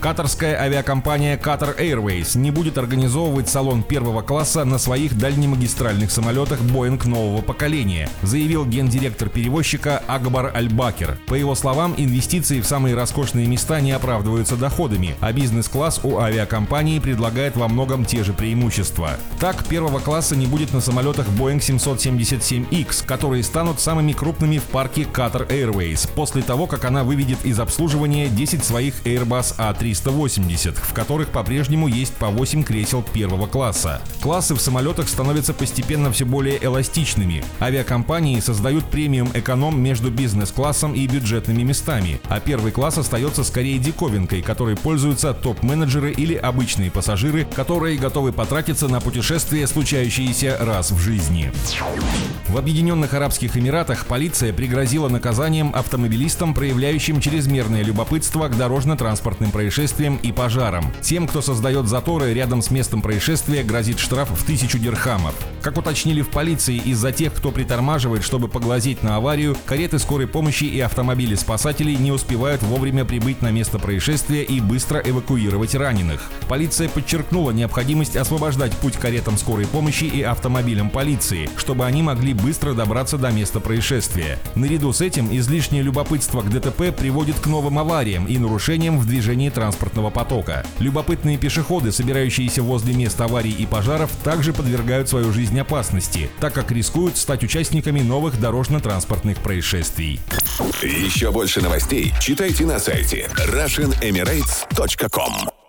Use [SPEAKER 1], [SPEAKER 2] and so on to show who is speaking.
[SPEAKER 1] Катарская авиакомпания Qatar Airways не будет организовывать салон первого класса на своих дальнемагистральных самолетах Boeing нового поколения, заявил гендиректор перевозчика Акбар Аль-Бакер. По его словам, инвестиции в самые роскошные места не оправдываются доходами, а бизнес-класс у авиакомпании предлагает во многом те же преимущества. Так, первого класса не будет на самолетах Boeing 777X, которые станут самыми крупными в парке Qatar Airways, после того, как она выведет из обслуживания 10 своих Airbus A3 380, в которых по-прежнему есть по 8 кресел первого класса. Классы в самолетах становятся постепенно все более эластичными. Авиакомпании создают премиум эконом между бизнес-классом и бюджетными местами, а первый класс остается скорее диковинкой, которой пользуются топ-менеджеры или обычные пассажиры, которые готовы потратиться на путешествия, случающиеся раз в жизни. В Объединенных Арабских Эмиратах полиция пригрозила наказанием автомобилистам, проявляющим чрезмерное любопытство к дорожно-транспортным происшествиям происшествиям и пожарам. Тем, кто создает заторы рядом с местом происшествия, грозит штраф в тысячу дирхамов. Как уточнили в полиции, из-за тех, кто притормаживает, чтобы поглазеть на аварию, кареты скорой помощи и автомобили спасателей не успевают вовремя прибыть на место происшествия и быстро эвакуировать раненых. Полиция подчеркнула необходимость освобождать путь каретам скорой помощи и автомобилям полиции, чтобы они могли быстро добраться до места происшествия. Наряду с этим излишнее любопытство к ДТП приводит к новым авариям и нарушениям в движении транспорта транспортного потока. Любопытные пешеходы, собирающиеся возле мест аварий и пожаров, также подвергают свою жизнь опасности, так как рискуют стать участниками новых дорожно-транспортных происшествий.
[SPEAKER 2] Еще больше новостей читайте на сайте RussianEmirates.com